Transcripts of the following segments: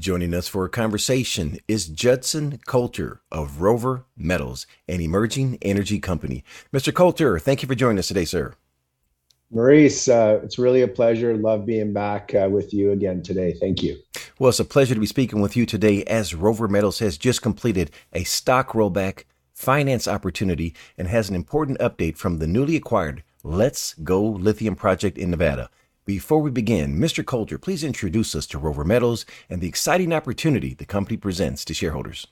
Joining us for a conversation is Judson Culter of Rover Metals, an emerging energy company. Mr. Culter, thank you for joining us today, sir. Maurice, uh, it's really a pleasure. Love being back uh, with you again today. Thank you. Well, it's a pleasure to be speaking with you today as Rover Metals has just completed a stock rollback finance opportunity and has an important update from the newly acquired Let's Go Lithium project in Nevada. Before we begin, Mr. Culter, please introduce us to Rover Metals and the exciting opportunity the company presents to shareholders.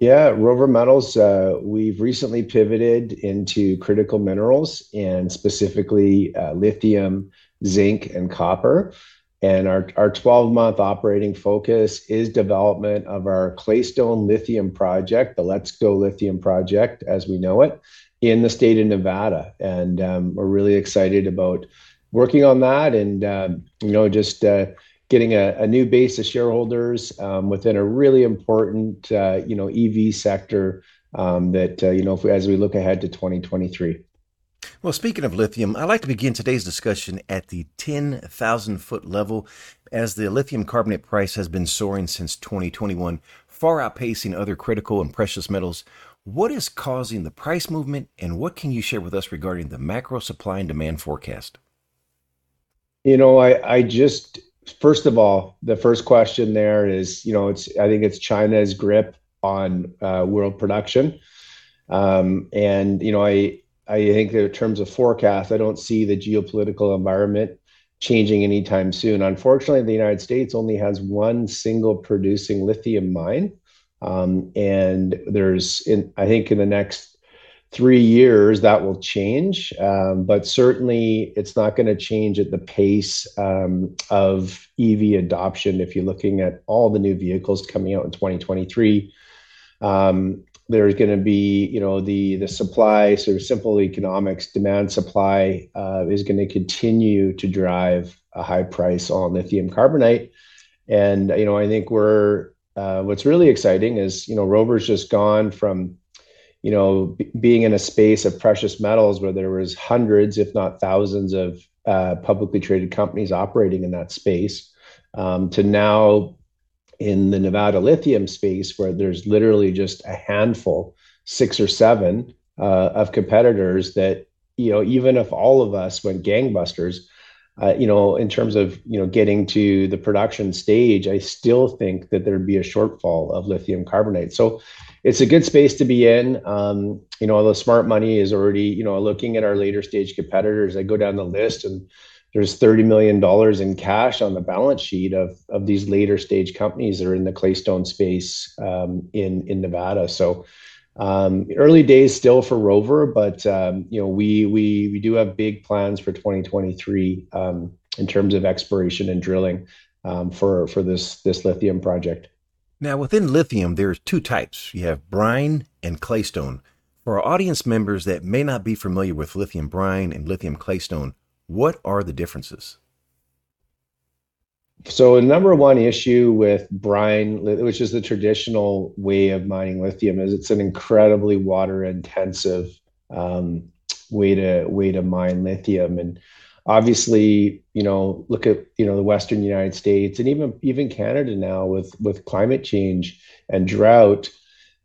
Yeah, Rover Metals, uh, we've recently pivoted into critical minerals and specifically uh, lithium, zinc, and copper. And our, our 12 month operating focus is development of our Claystone Lithium project, the Let's Go Lithium project as we know it, in the state of Nevada. And um, we're really excited about working on that and um, you know just uh, getting a, a, new base of shareholders um, within a really important uh, you know EV sector um, that uh, you know if, as we look ahead to 2023. Well, speaking of lithium, I'd like to begin today's discussion at the 10,000 foot level as the lithium carbonate price has been soaring since 2021, far outpacing other critical and precious metals. What is causing the price movement, and what can you share with us regarding the macro supply and demand forecast? You know, I, I just first of all, the first question there is, you know, it's I think it's China's grip on uh, world production, um, and you know, I I think in terms of forecast, I don't see the geopolitical environment changing anytime soon. Unfortunately, the United States only has one single producing lithium mine, um, and there's in I think in the next three years that will change. Um, but certainly it's not going to change at the pace um, of ev adoption. If you're looking at all the new vehicles coming out in 2023 um, there's going to be you know the the supply sort of simple economics demand supply uh, is going to continue to drive a high price on lithium carbonate. And you know i think we're uh, what's really exciting is you know rover's just gone from you know, b- being in a space of precious metals where there was hundreds, if not thousands, of uh, publicly traded companies operating in that space, um, to now in the Nevada lithium space where there's literally just a handful, six or seven uh, of competitors that you know, even if all of us went gangbusters, uh, you know, in terms of you know getting to the production stage, I still think that there'd be a shortfall of lithium carbonate. So it's a good space to be in. Um, you know, the smart money is already, you know, looking at our later stage competitors. I go down the list and there's $30 million in cash on the balance sheet of, of these later stage companies that are in the claystone space um, in, in Nevada. So um, early days still for Rover, but um, you know, we, we, we do have big plans for 2023 um, in terms of exploration and drilling um, for, for this, this lithium project. Now, within lithium, there's two types. You have brine and claystone. For our audience members that may not be familiar with lithium brine and lithium claystone, what are the differences? So, a number one issue with brine, which is the traditional way of mining lithium, is it's an incredibly water intensive um, way to way to mine lithium. And obviously you know look at you know the western united states and even even canada now with with climate change and drought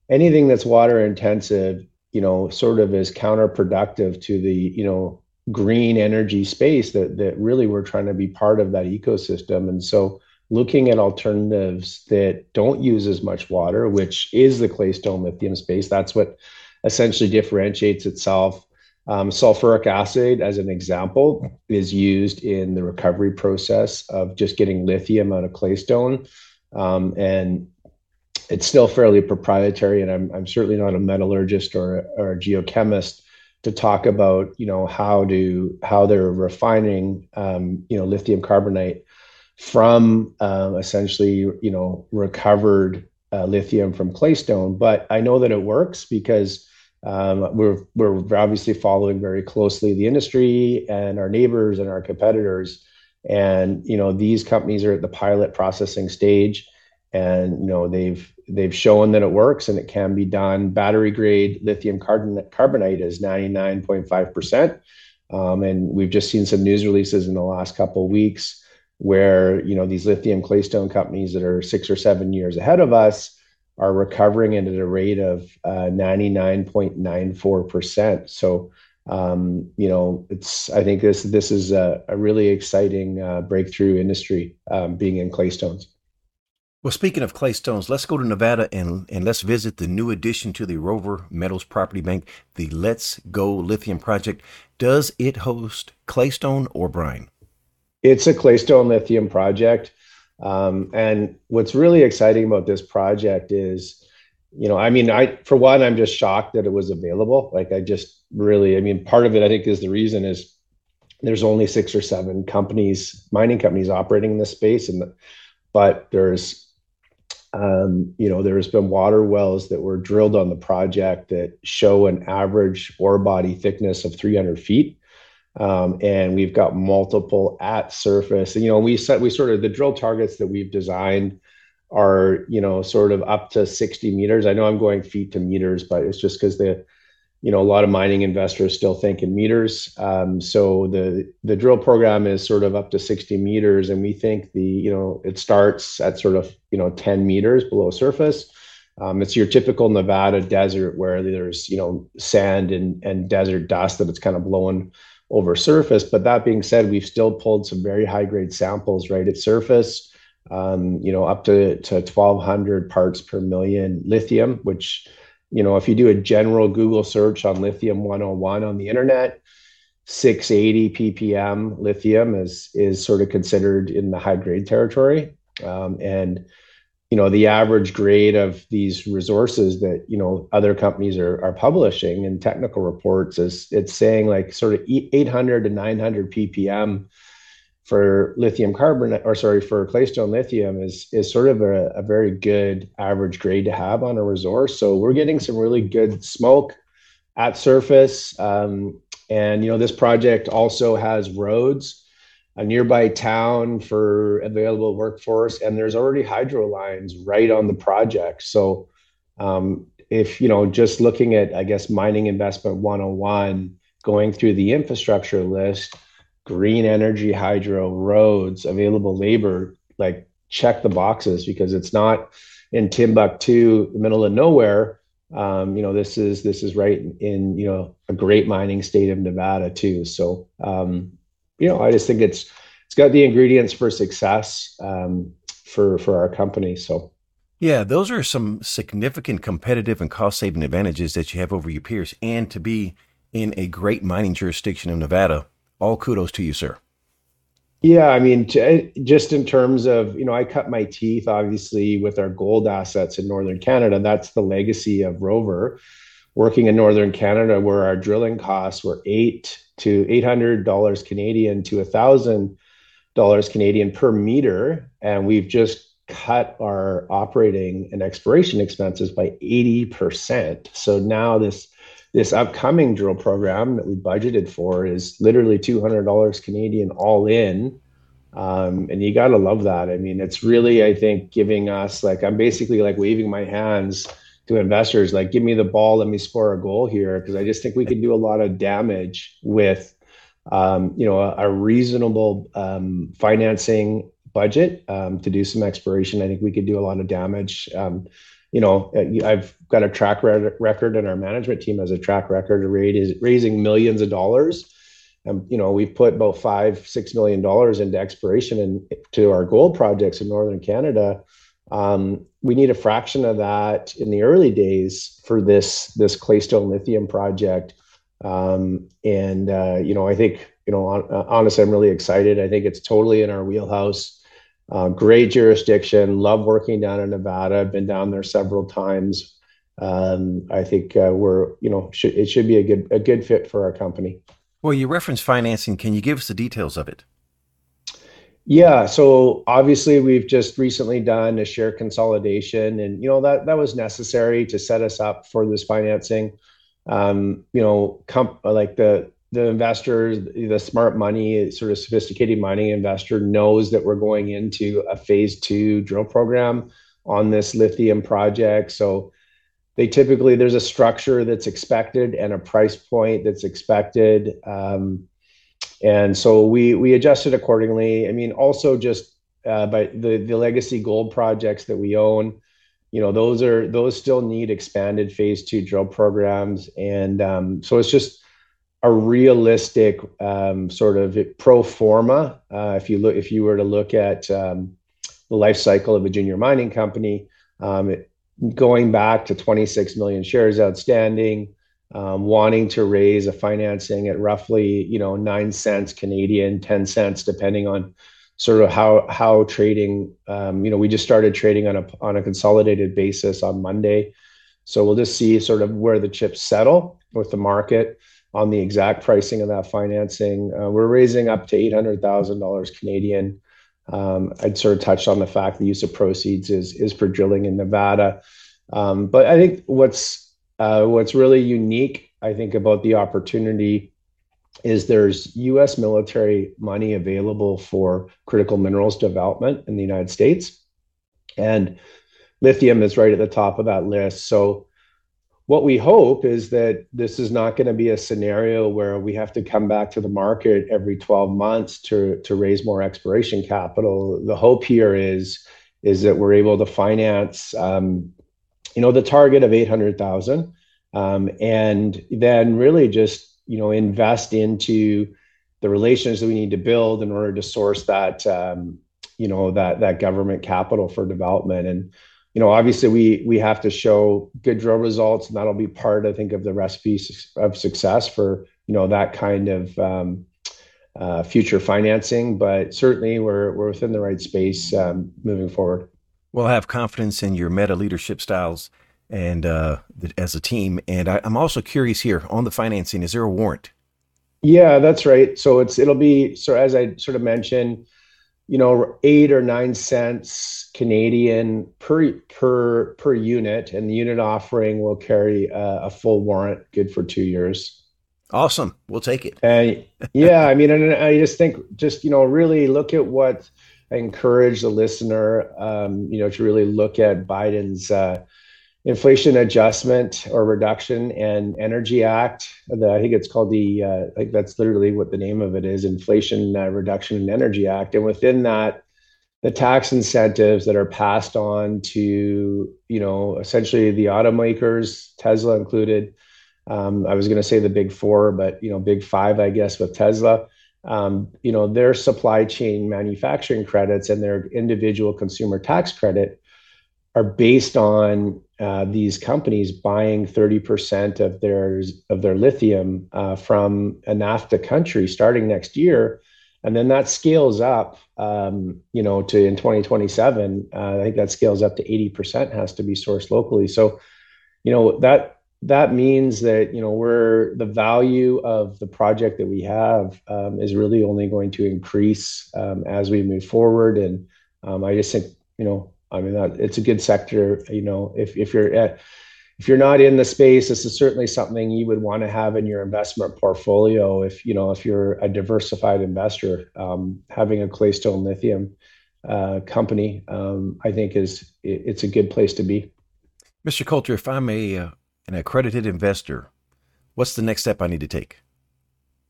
anything that's water intensive you know sort of is counterproductive to the you know green energy space that that really we're trying to be part of that ecosystem. And so looking at alternatives that don't use as much water which is the claystone lithium space that's what essentially differentiates itself um, sulfuric acid, as an example, is used in the recovery process of just getting lithium out of claystone. Um, and it's still fairly proprietary, and I'm, I'm certainly not a metallurgist or, or a geochemist to talk about, you know, how to how they're refining, um, you know, lithium carbonate from um, essentially, you know, recovered uh, lithium from claystone. But I know that it works because um, we're we're obviously following very closely the industry and our neighbors and our competitors, and you know these companies are at the pilot processing stage, and you know they've they've shown that it works and it can be done. Battery grade lithium carbonate, is ninety nine point five percent, um, and we've just seen some news releases in the last couple of weeks where you know these lithium claystone companies that are six or seven years ahead of us are recovering at a rate of uh, 99.94%. So um, you know, it's I think this this is a, a really exciting uh, breakthrough industry um, being in claystones. Well, speaking of claystones, let's go to Nevada and, and let's visit the new addition to the Rover Metals Property Bank, the Let's Go Lithium Project. Does it host claystone or brine? It's a claystone lithium project. Um, and what's really exciting about this project is, you know, I mean, I for one, I'm just shocked that it was available. Like, I just really, I mean, part of it, I think, is the reason is there's only six or seven companies, mining companies, operating in this space, and but there's um, you know, there's been water wells that were drilled on the project that show an average ore body thickness of 300 feet. Um, and we've got multiple at surface. And, you know, we set, we sort of, the drill targets that we've designed are, you know, sort of up to 60 meters. I know I'm going feet to meters, but it's just because the, you know, a lot of mining investors still think in meters. Um, so the the drill program is sort of up to 60 meters, and we think the you know it starts at sort of you know 10 meters below surface. Um, it's your typical Nevada desert where there's you know sand and and desert dust that it's kind of blowing over surface. But that being said, we've still pulled some very high grade samples right at surface. Um, you know, up to to 1,200 parts per million lithium, which you know, if you do a general Google search on lithium 101 on the internet, 680 ppm lithium is is sort of considered in the high grade territory. Um, and you know, the average grade of these resources that you know other companies are are publishing in technical reports is it's saying like sort of 800 to 900 ppm for lithium carbonate or sorry for claystone lithium is is sort of a, a, very good average grade to have on a resource. So we're getting some really good smoke at surface. Um, and you know this project also has roads a nearby town for available workforce and there's already hydro lines right on the project so um, if you know just looking at i guess mining investment 101 going through the infrastructure list green energy, hydro, roads, available labor, like check the boxes because it's not in Timbuktu, the middle of nowhere. Um, you know, this is this is right in, you know a great mining state of Nevada too. So um, you know, I just think it's it's got the ingredients for success um, for for our company. So. Yeah, those are some significant competitive and cost saving advantages that you have over your peers. And to be in a great mining jurisdiction of Nevada, all kudos to you, sir. Yeah, I mean, just in terms of, you know, I cut my teeth obviously with our gold assets in Northern Canada. That's the legacy of Rover working in Northern Canada, where our drilling costs were eight to eight hundred dollars Canadian to a thousand dollars Canadian per meter, and we've just cut our operating and exploration expenses by 80%. So now this this upcoming drill program that we budgeted for is literally $200 Canadian all in. Um, and you got to love that. I mean, it's really, I think, giving us like, I'm basically like waving my hands to investors, like, give me the ball, let me score a goal here. Cause I just think we can do a lot of damage with, um, you know, a, a reasonable um, financing budget um, to do some exploration. I think we could do a lot of damage. Um, you know, uh, I've got a track record, and our management team has a track record of raising millions of dollars. And you know, we've put about five, six million dollars into exploration and to our gold projects in northern Canada. Um, we need a fraction of that in the early days for this this claystone lithium project. Um, and uh, you know, I think you know, uh, honestly, I'm really excited. I think it's totally in our wheelhouse. Uh, great jurisdiction. Love working down in Nevada. Been down there several times. Um, I think uh, we're, you know, it should be a good a good fit for our company. Well, you referenced financing. Can you give us the details of it? Yeah, so obviously we've just recently done a share consolidation, and you know that that was necessary to set us up for this financing. Um, you know, comp- like the the investors, the smart money, sort of sophisticated mining investor knows that we're going into a phase two drill program on this lithium project. So they typically there's a structure that's expected and a price point that's expected. Um, and so we we adjusted accordingly. I mean, also just uh, by the the legacy gold projects that we own, you know, those are those still need expanded phase two drill programs, and um, so it's just a realistic um, sort of pro forma. Uh, if you look, if you were to look at um, the life cycle of a junior mining company, um, it, going back to 26 million shares outstanding, um, wanting to raise a financing at roughly you know nine cents Canadian, ten cents depending on sort of how how trading. Um, you know, we just started trading on a on a consolidated basis on Monday, so we'll just see sort of where the chips settle with the market on the exact pricing of that financing. Uh, we're raising up to eight hundred thousand dollars Canadian. Um, I'd sort of touched on the fact the use of proceeds is is for drilling in Nevada, um, but I think what's uh, what's really unique, I think, about the opportunity is there's U.S. military money available for critical minerals development in the United States, and lithium is right at the top of that list. So, what we hope is that this is not going to be a scenario where we have to come back to the market every 12 months to to raise more exploration capital. The hope here is is that we're able to finance um, you know, the target of 800,000, um, and then really just, you know, invest into the relations that we need to build in order to source that, um, you know, that, that government capital for development. And, you know, obviously we, we have to show good drill results and that'll be part, I think, of the recipe of success for, you know, that kind of, um, uh, future financing, but certainly we're, we're within the right space um, moving forward. Well, I have confidence in your meta leadership styles and uh, as a team. And I, am also curious here on the financing. Is there a warrant? Yeah, that's right. So it's it'll be so as I sort of mentioned, you know, eight or nine cents Canadian per per per unit, and the unit offering will carry a, a full warrant, good for two years. Awesome, we'll take it. And yeah, I mean, and I just think, just you know, really look at what encourage the listener, um, you know, to really look at Biden's uh, Inflation Adjustment or Reduction and Energy Act. The, I think it's called the, uh, think that's literally what the name of it is Inflation uh, Reduction and Energy Act. And within that, the tax incentives that are passed on to, you know, essentially the automakers, Tesla included. Um, I was going to say the big four, but, you know, big five, I guess, with Tesla um, you know, their supply chain manufacturing credits and their individual consumer tax credit are based on uh, these companies buying 30% of their of their lithium uh, from a NAFTA country starting next year, and then that scales up, um, you know, to in 2027. Uh, I think that scales up to 80% has to be sourced locally. So, you know, that that means that you know we're the value of the project that we have um, is really only going to increase um, as we move forward. And um, i just think you know i mean that it's a good sector you know if, if you're at if you're not in the space this is certainly something you would want to have in your investment portfolio if you know if you're a diversified investor. Um, having a claystone lithium uh, company um, i think is it, it's a good place to be. Mr culter if i may uh an accredited investor, what's the next step I need to take?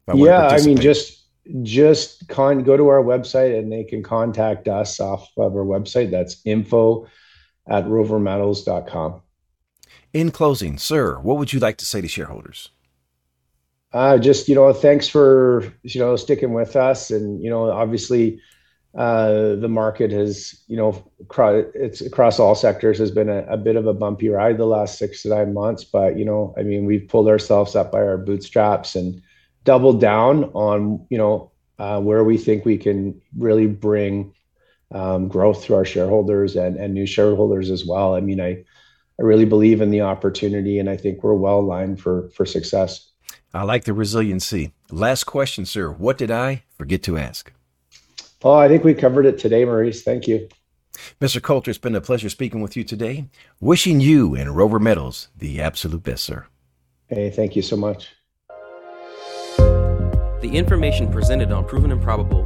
I yeah, I mean, just just con go to our website and they can contact us off of our website. That's info at rovermetals.com. In closing, sir, what would you like to say to shareholders? Uh, just you know, thanks for you know sticking with us, and you know, obviously, uh, the market has, you know, it's across all sectors has been a, a, bit of a bumpy ride the last six to nine months. But you know, I mean, we've pulled ourselves up by our bootstraps and doubled down on, you know, uh, where we think we can really bring um, growth to our shareholders and and new shareholders as well. I mean, I I really believe in the opportunity, and I think we're well aligned for for success. I like the resiliency. Last question, sir. What did I forget to ask? Oh, I think we covered it today, Maurice. Thank you. Mr. Culter, it's been a pleasure speaking with you today. Wishing you and Rover Metals the absolute best, sir. Hey, thank you so much. The information presented on Proven and Probable